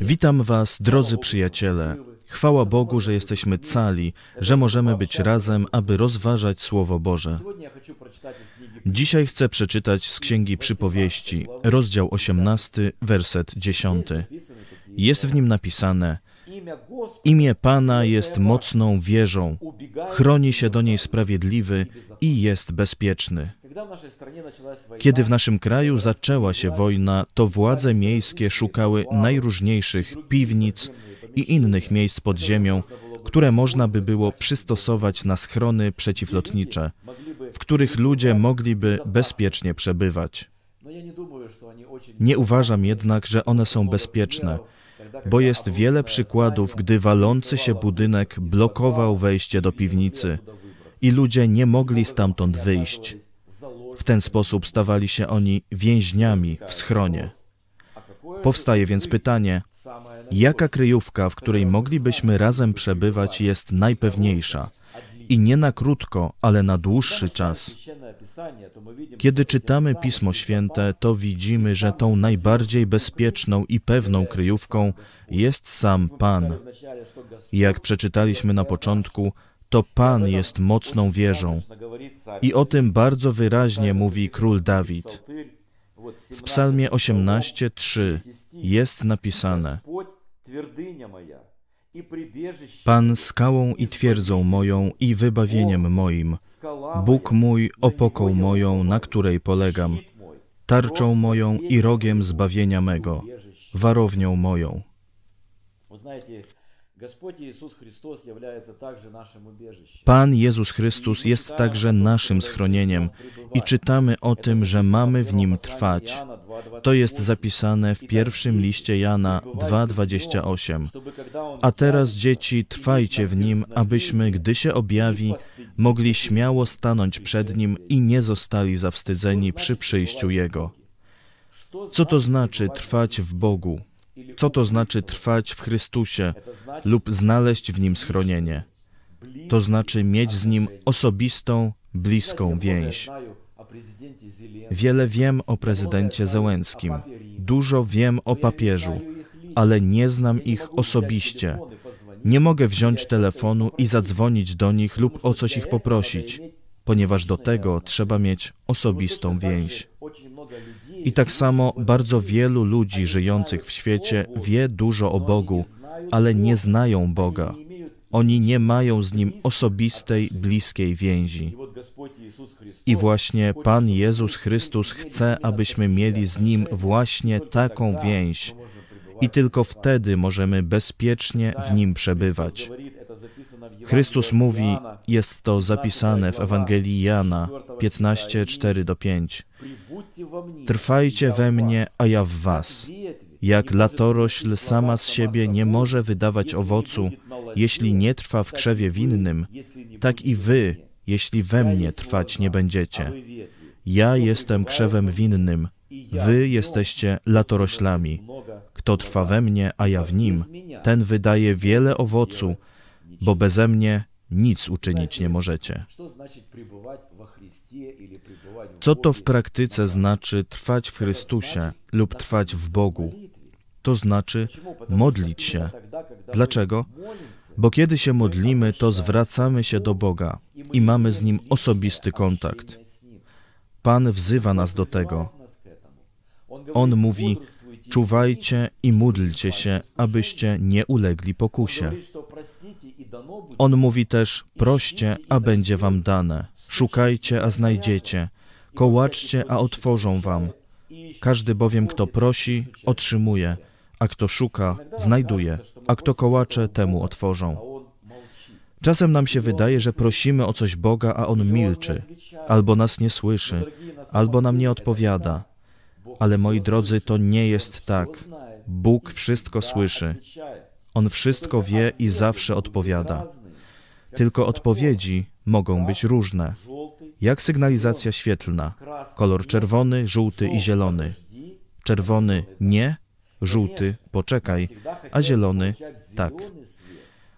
Witam Was, drodzy przyjaciele. Chwała Bogu, że jesteśmy cali, że możemy być razem, aby rozważać Słowo Boże. Dzisiaj chcę przeczytać z Księgi Przypowieści, rozdział 18, werset 10. Jest w nim napisane: Imię Pana jest mocną wieżą, chroni się do niej sprawiedliwy i jest bezpieczny. Kiedy w naszym kraju zaczęła się wojna, to władze miejskie szukały najróżniejszych piwnic i innych miejsc pod ziemią, które można by było przystosować na schrony przeciwlotnicze, w których ludzie mogliby bezpiecznie przebywać. Nie uważam jednak, że one są bezpieczne, bo jest wiele przykładów, gdy walący się budynek blokował wejście do piwnicy i ludzie nie mogli stamtąd wyjść. W ten sposób stawali się oni więźniami w schronie. Powstaje więc pytanie, jaka kryjówka, w której moglibyśmy razem przebywać, jest najpewniejsza i nie na krótko, ale na dłuższy czas. Kiedy czytamy Pismo Święte, to widzimy, że tą najbardziej bezpieczną i pewną kryjówką jest sam Pan. Jak przeczytaliśmy na początku, to Pan jest mocną wieżą. I o tym bardzo wyraźnie mówi król Dawid. W Psalmie 18:3 jest napisane: Pan skałą i twierdzą moją i wybawieniem moim, Bóg mój opoką moją, na której polegam, tarczą moją i rogiem zbawienia mego, warownią moją. Pan Jezus Chrystus jest także naszym schronieniem i czytamy o tym, że mamy w Nim trwać. To jest zapisane w pierwszym liście Jana 2,28. A teraz, dzieci, trwajcie w Nim, abyśmy, gdy się objawi, mogli śmiało stanąć przed Nim i nie zostali zawstydzeni przy przyjściu Jego. Co to znaczy trwać w Bogu? Co to znaczy trwać w Chrystusie lub znaleźć w nim schronienie? To znaczy mieć z nim osobistą, bliską więź. Wiele wiem o prezydencie Zełenskim, dużo wiem o papieżu, ale nie znam ich osobiście. Nie mogę wziąć telefonu i zadzwonić do nich lub o coś ich poprosić, ponieważ do tego trzeba mieć osobistą więź. I tak samo bardzo wielu ludzi żyjących w świecie wie dużo o Bogu, ale nie znają Boga. Oni nie mają z Nim osobistej, bliskiej więzi. I właśnie Pan Jezus Chrystus chce, abyśmy mieli z Nim właśnie taką więź. I tylko wtedy możemy bezpiecznie w Nim przebywać. Chrystus mówi, jest to zapisane w Ewangelii Jana 15, 4-5. Trwajcie we mnie, a ja w was. Jak latorośl sama z siebie nie może wydawać owocu, jeśli nie trwa w krzewie winnym, tak i wy, jeśli we mnie trwać nie będziecie. Ja jestem krzewem winnym, wy jesteście latoroślami. Kto trwa we mnie, a ja w nim, ten wydaje wiele owocu, bo beze mnie nic uczynić nie możecie. Co to w praktyce znaczy trwać w Chrystusie lub trwać w Bogu? To znaczy modlić się. Dlaczego? Bo kiedy się modlimy, to zwracamy się do Boga i mamy z Nim osobisty kontakt. Pan wzywa nas do tego. On mówi: Czuwajcie i módlcie się, abyście nie ulegli pokusie. On mówi też: Proście, a będzie wam dane. Szukajcie, a znajdziecie. Kołaczcie, a otworzą wam. Każdy bowiem, kto prosi, otrzymuje, a kto szuka, znajduje, a kto kołacze, temu otworzą. Czasem nam się wydaje, że prosimy o coś Boga, a On milczy, albo nas nie słyszy, albo nam nie odpowiada. Ale moi drodzy, to nie jest tak. Bóg wszystko słyszy. On wszystko wie i zawsze odpowiada. Tylko odpowiedzi mogą być różne. Jak sygnalizacja świetlna. Kolor czerwony, żółty i zielony. Czerwony nie, żółty poczekaj, a zielony tak.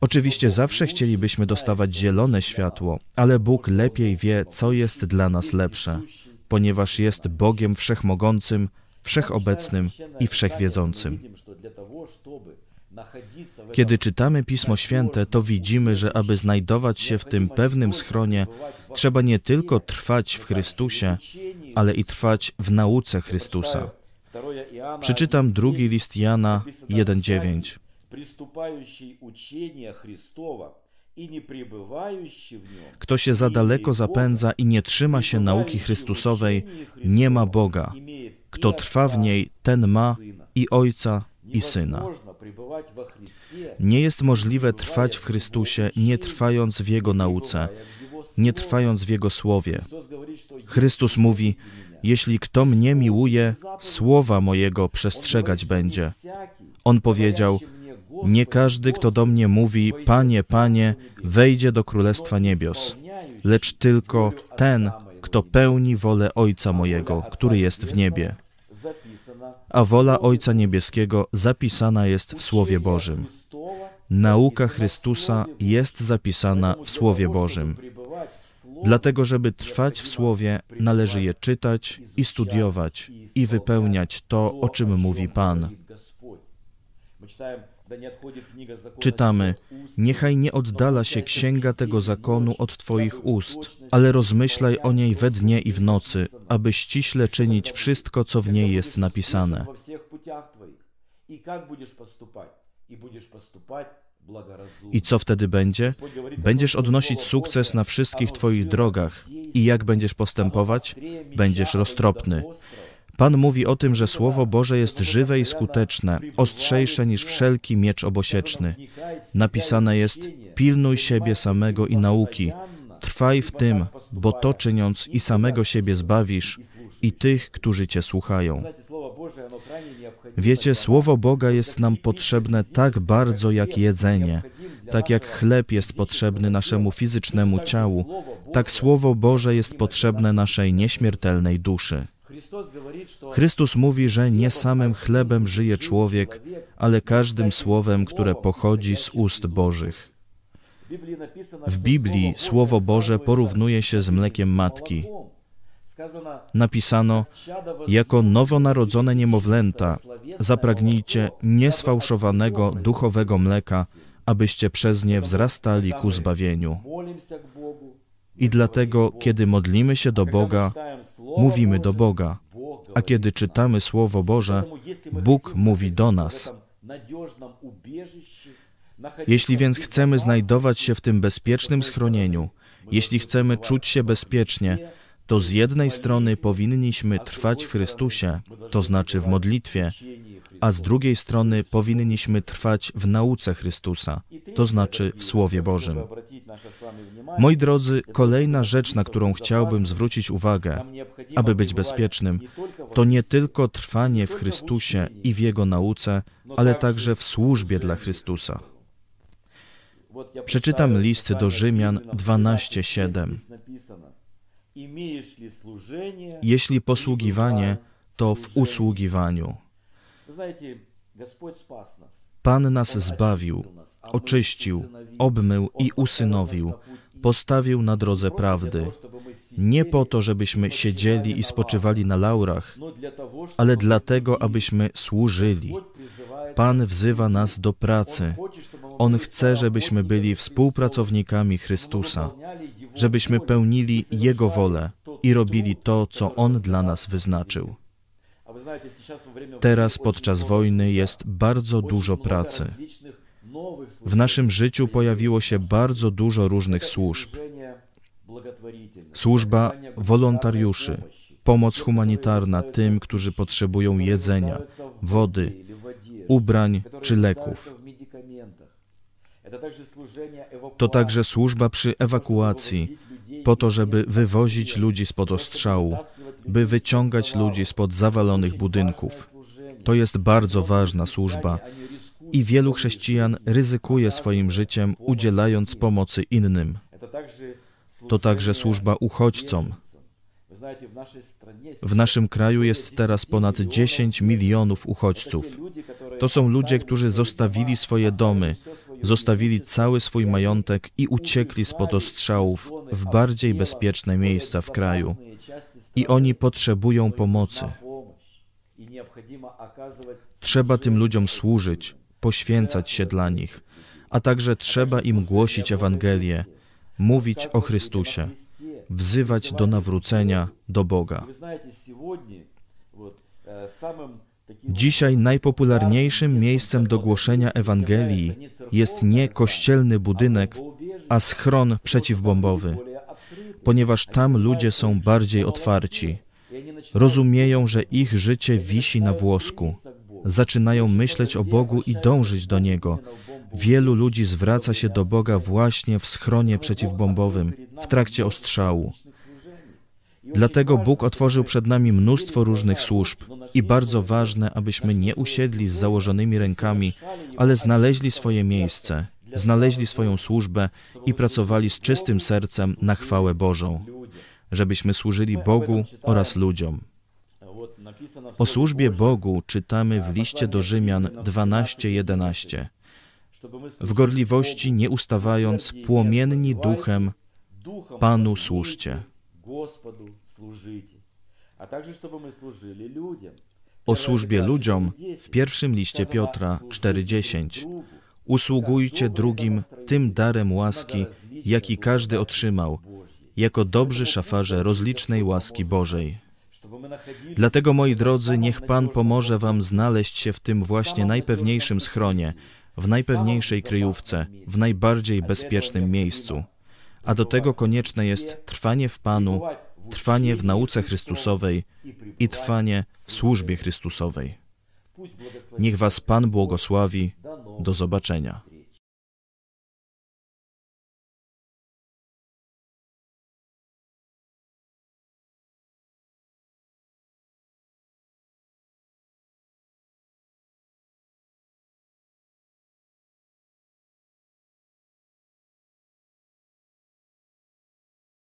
Oczywiście zawsze chcielibyśmy dostawać zielone światło, ale Bóg lepiej wie, co jest dla nas lepsze, ponieważ jest Bogiem wszechmogącym wszechobecnym i wszechwiedzącym. Kiedy czytamy Pismo Święte, to widzimy, że aby znajdować się w tym pewnym schronie, trzeba nie tylko trwać w Chrystusie, ale i trwać w nauce Chrystusa. Przeczytam drugi list Jana 1:9. Kto się za daleko zapędza i nie trzyma się nauki Chrystusowej, nie ma Boga. Kto trwa w niej, ten ma i Ojca, i Syna. Nie jest możliwe trwać w Chrystusie, nie trwając w Jego nauce, nie trwając w Jego słowie. Chrystus mówi: Jeśli kto mnie miłuje, słowa mojego przestrzegać będzie. On powiedział: Nie każdy, kto do mnie mówi, Panie, Panie, wejdzie do Królestwa Niebios, lecz tylko ten, kto pełni wolę Ojca mojego, który jest w niebie a wola Ojca Niebieskiego zapisana jest w Słowie Bożym. Nauka Chrystusa jest zapisana w Słowie Bożym. Dlatego, żeby trwać w Słowie, należy je czytać i studiować i wypełniać to, o czym mówi Pan. Czytamy: Niechaj nie oddala się księga tego zakonu od Twoich ust, ale rozmyślaj o niej we dnie i w nocy, aby ściśle czynić wszystko, co w niej jest napisane. I co wtedy będzie? Będziesz odnosić sukces na wszystkich Twoich drogach. I jak będziesz postępować? Będziesz roztropny. Pan mówi o tym, że Słowo Boże jest żywe i skuteczne, ostrzejsze niż wszelki miecz obosieczny. Napisane jest: Pilnuj siebie samego i nauki. Trwaj w tym, bo to czyniąc i samego siebie zbawisz, i tych, którzy Cię słuchają. Wiecie, Słowo Boga jest nam potrzebne tak bardzo jak jedzenie. Tak jak chleb jest potrzebny naszemu fizycznemu ciału, tak Słowo Boże jest potrzebne naszej nieśmiertelnej duszy. Chrystus mówi, że nie samym chlebem żyje człowiek, ale każdym słowem, które pochodzi z ust Bożych. W Biblii Słowo Boże porównuje się z mlekiem matki. Napisano, jako nowonarodzone niemowlęta, zapragnijcie niesfałszowanego duchowego mleka, abyście przez nie wzrastali ku zbawieniu. I dlatego, kiedy modlimy się do Boga, mówimy do Boga, a kiedy czytamy Słowo Boże, Bóg mówi do nas. Jeśli więc chcemy znajdować się w tym bezpiecznym schronieniu, jeśli chcemy czuć się bezpiecznie, to z jednej strony powinniśmy trwać w Chrystusie, to znaczy w modlitwie, a z drugiej strony powinniśmy trwać w nauce Chrystusa, to znaczy w Słowie Bożym. Moi drodzy, kolejna rzecz, na którą chciałbym zwrócić uwagę, aby być bezpiecznym, to nie tylko trwanie w Chrystusie i w Jego nauce, ale także w służbie dla Chrystusa. Przeczytam list do Rzymian 12:7. Jeśli posługiwanie, to w usługiwaniu. Pan nas zbawił, oczyścił, obmył i usynowił, postawił na drodze prawdy. Nie po to, żebyśmy siedzieli i spoczywali na laurach, ale dlatego, abyśmy służyli. Pan wzywa nas do pracy. On chce, żebyśmy byli współpracownikami Chrystusa, żebyśmy pełnili Jego wolę i robili to, co On dla nas wyznaczył. Teraz podczas wojny jest bardzo dużo pracy. W naszym życiu pojawiło się bardzo dużo różnych służb. Służba wolontariuszy, pomoc humanitarna tym, którzy potrzebują jedzenia, wody, ubrań czy leków. To także służba przy ewakuacji, po to, żeby wywozić ludzi spod ostrzału, by wyciągać ludzi spod zawalonych budynków. To jest bardzo ważna służba i wielu chrześcijan ryzykuje swoim życiem, udzielając pomocy innym. To także służba uchodźcom. W naszym kraju jest teraz ponad 10 milionów uchodźców. To są ludzie, którzy zostawili swoje domy, zostawili cały swój majątek i uciekli spod ostrzałów w bardziej bezpieczne miejsca w kraju. I oni potrzebują pomocy. Trzeba tym ludziom służyć, poświęcać się dla nich, a także trzeba im głosić Ewangelię, mówić o Chrystusie, wzywać do nawrócenia do Boga. Dzisiaj najpopularniejszym miejscem do głoszenia Ewangelii jest nie kościelny budynek, a schron przeciwbombowy, ponieważ tam ludzie są bardziej otwarci. Rozumieją, że ich życie wisi na włosku. Zaczynają myśleć o Bogu i dążyć do Niego. Wielu ludzi zwraca się do Boga właśnie w schronie przeciwbombowym, w trakcie ostrzału. Dlatego Bóg otworzył przed nami mnóstwo różnych służb i bardzo ważne, abyśmy nie usiedli z założonymi rękami, ale znaleźli swoje miejsce, znaleźli swoją służbę i pracowali z czystym sercem na chwałę Bożą, żebyśmy służyli Bogu oraz ludziom. O służbie Bogu czytamy w liście do Rzymian 12:11. W gorliwości nie ustawając, płomienni duchem, Panu służcie. O służbie ludziom w pierwszym liście Piotra 4:10. Usługujcie drugim tym darem łaski, jaki każdy otrzymał, jako dobrzy szafarze rozlicznej łaski Bożej. Dlatego, moi drodzy, niech Pan pomoże Wam znaleźć się w tym właśnie najpewniejszym schronie, w najpewniejszej kryjówce, w najbardziej bezpiecznym miejscu. A do tego konieczne jest trwanie w Panu, trwanie w nauce Chrystusowej i trwanie w służbie Chrystusowej. Niech Was Pan błogosławi. Do zobaczenia.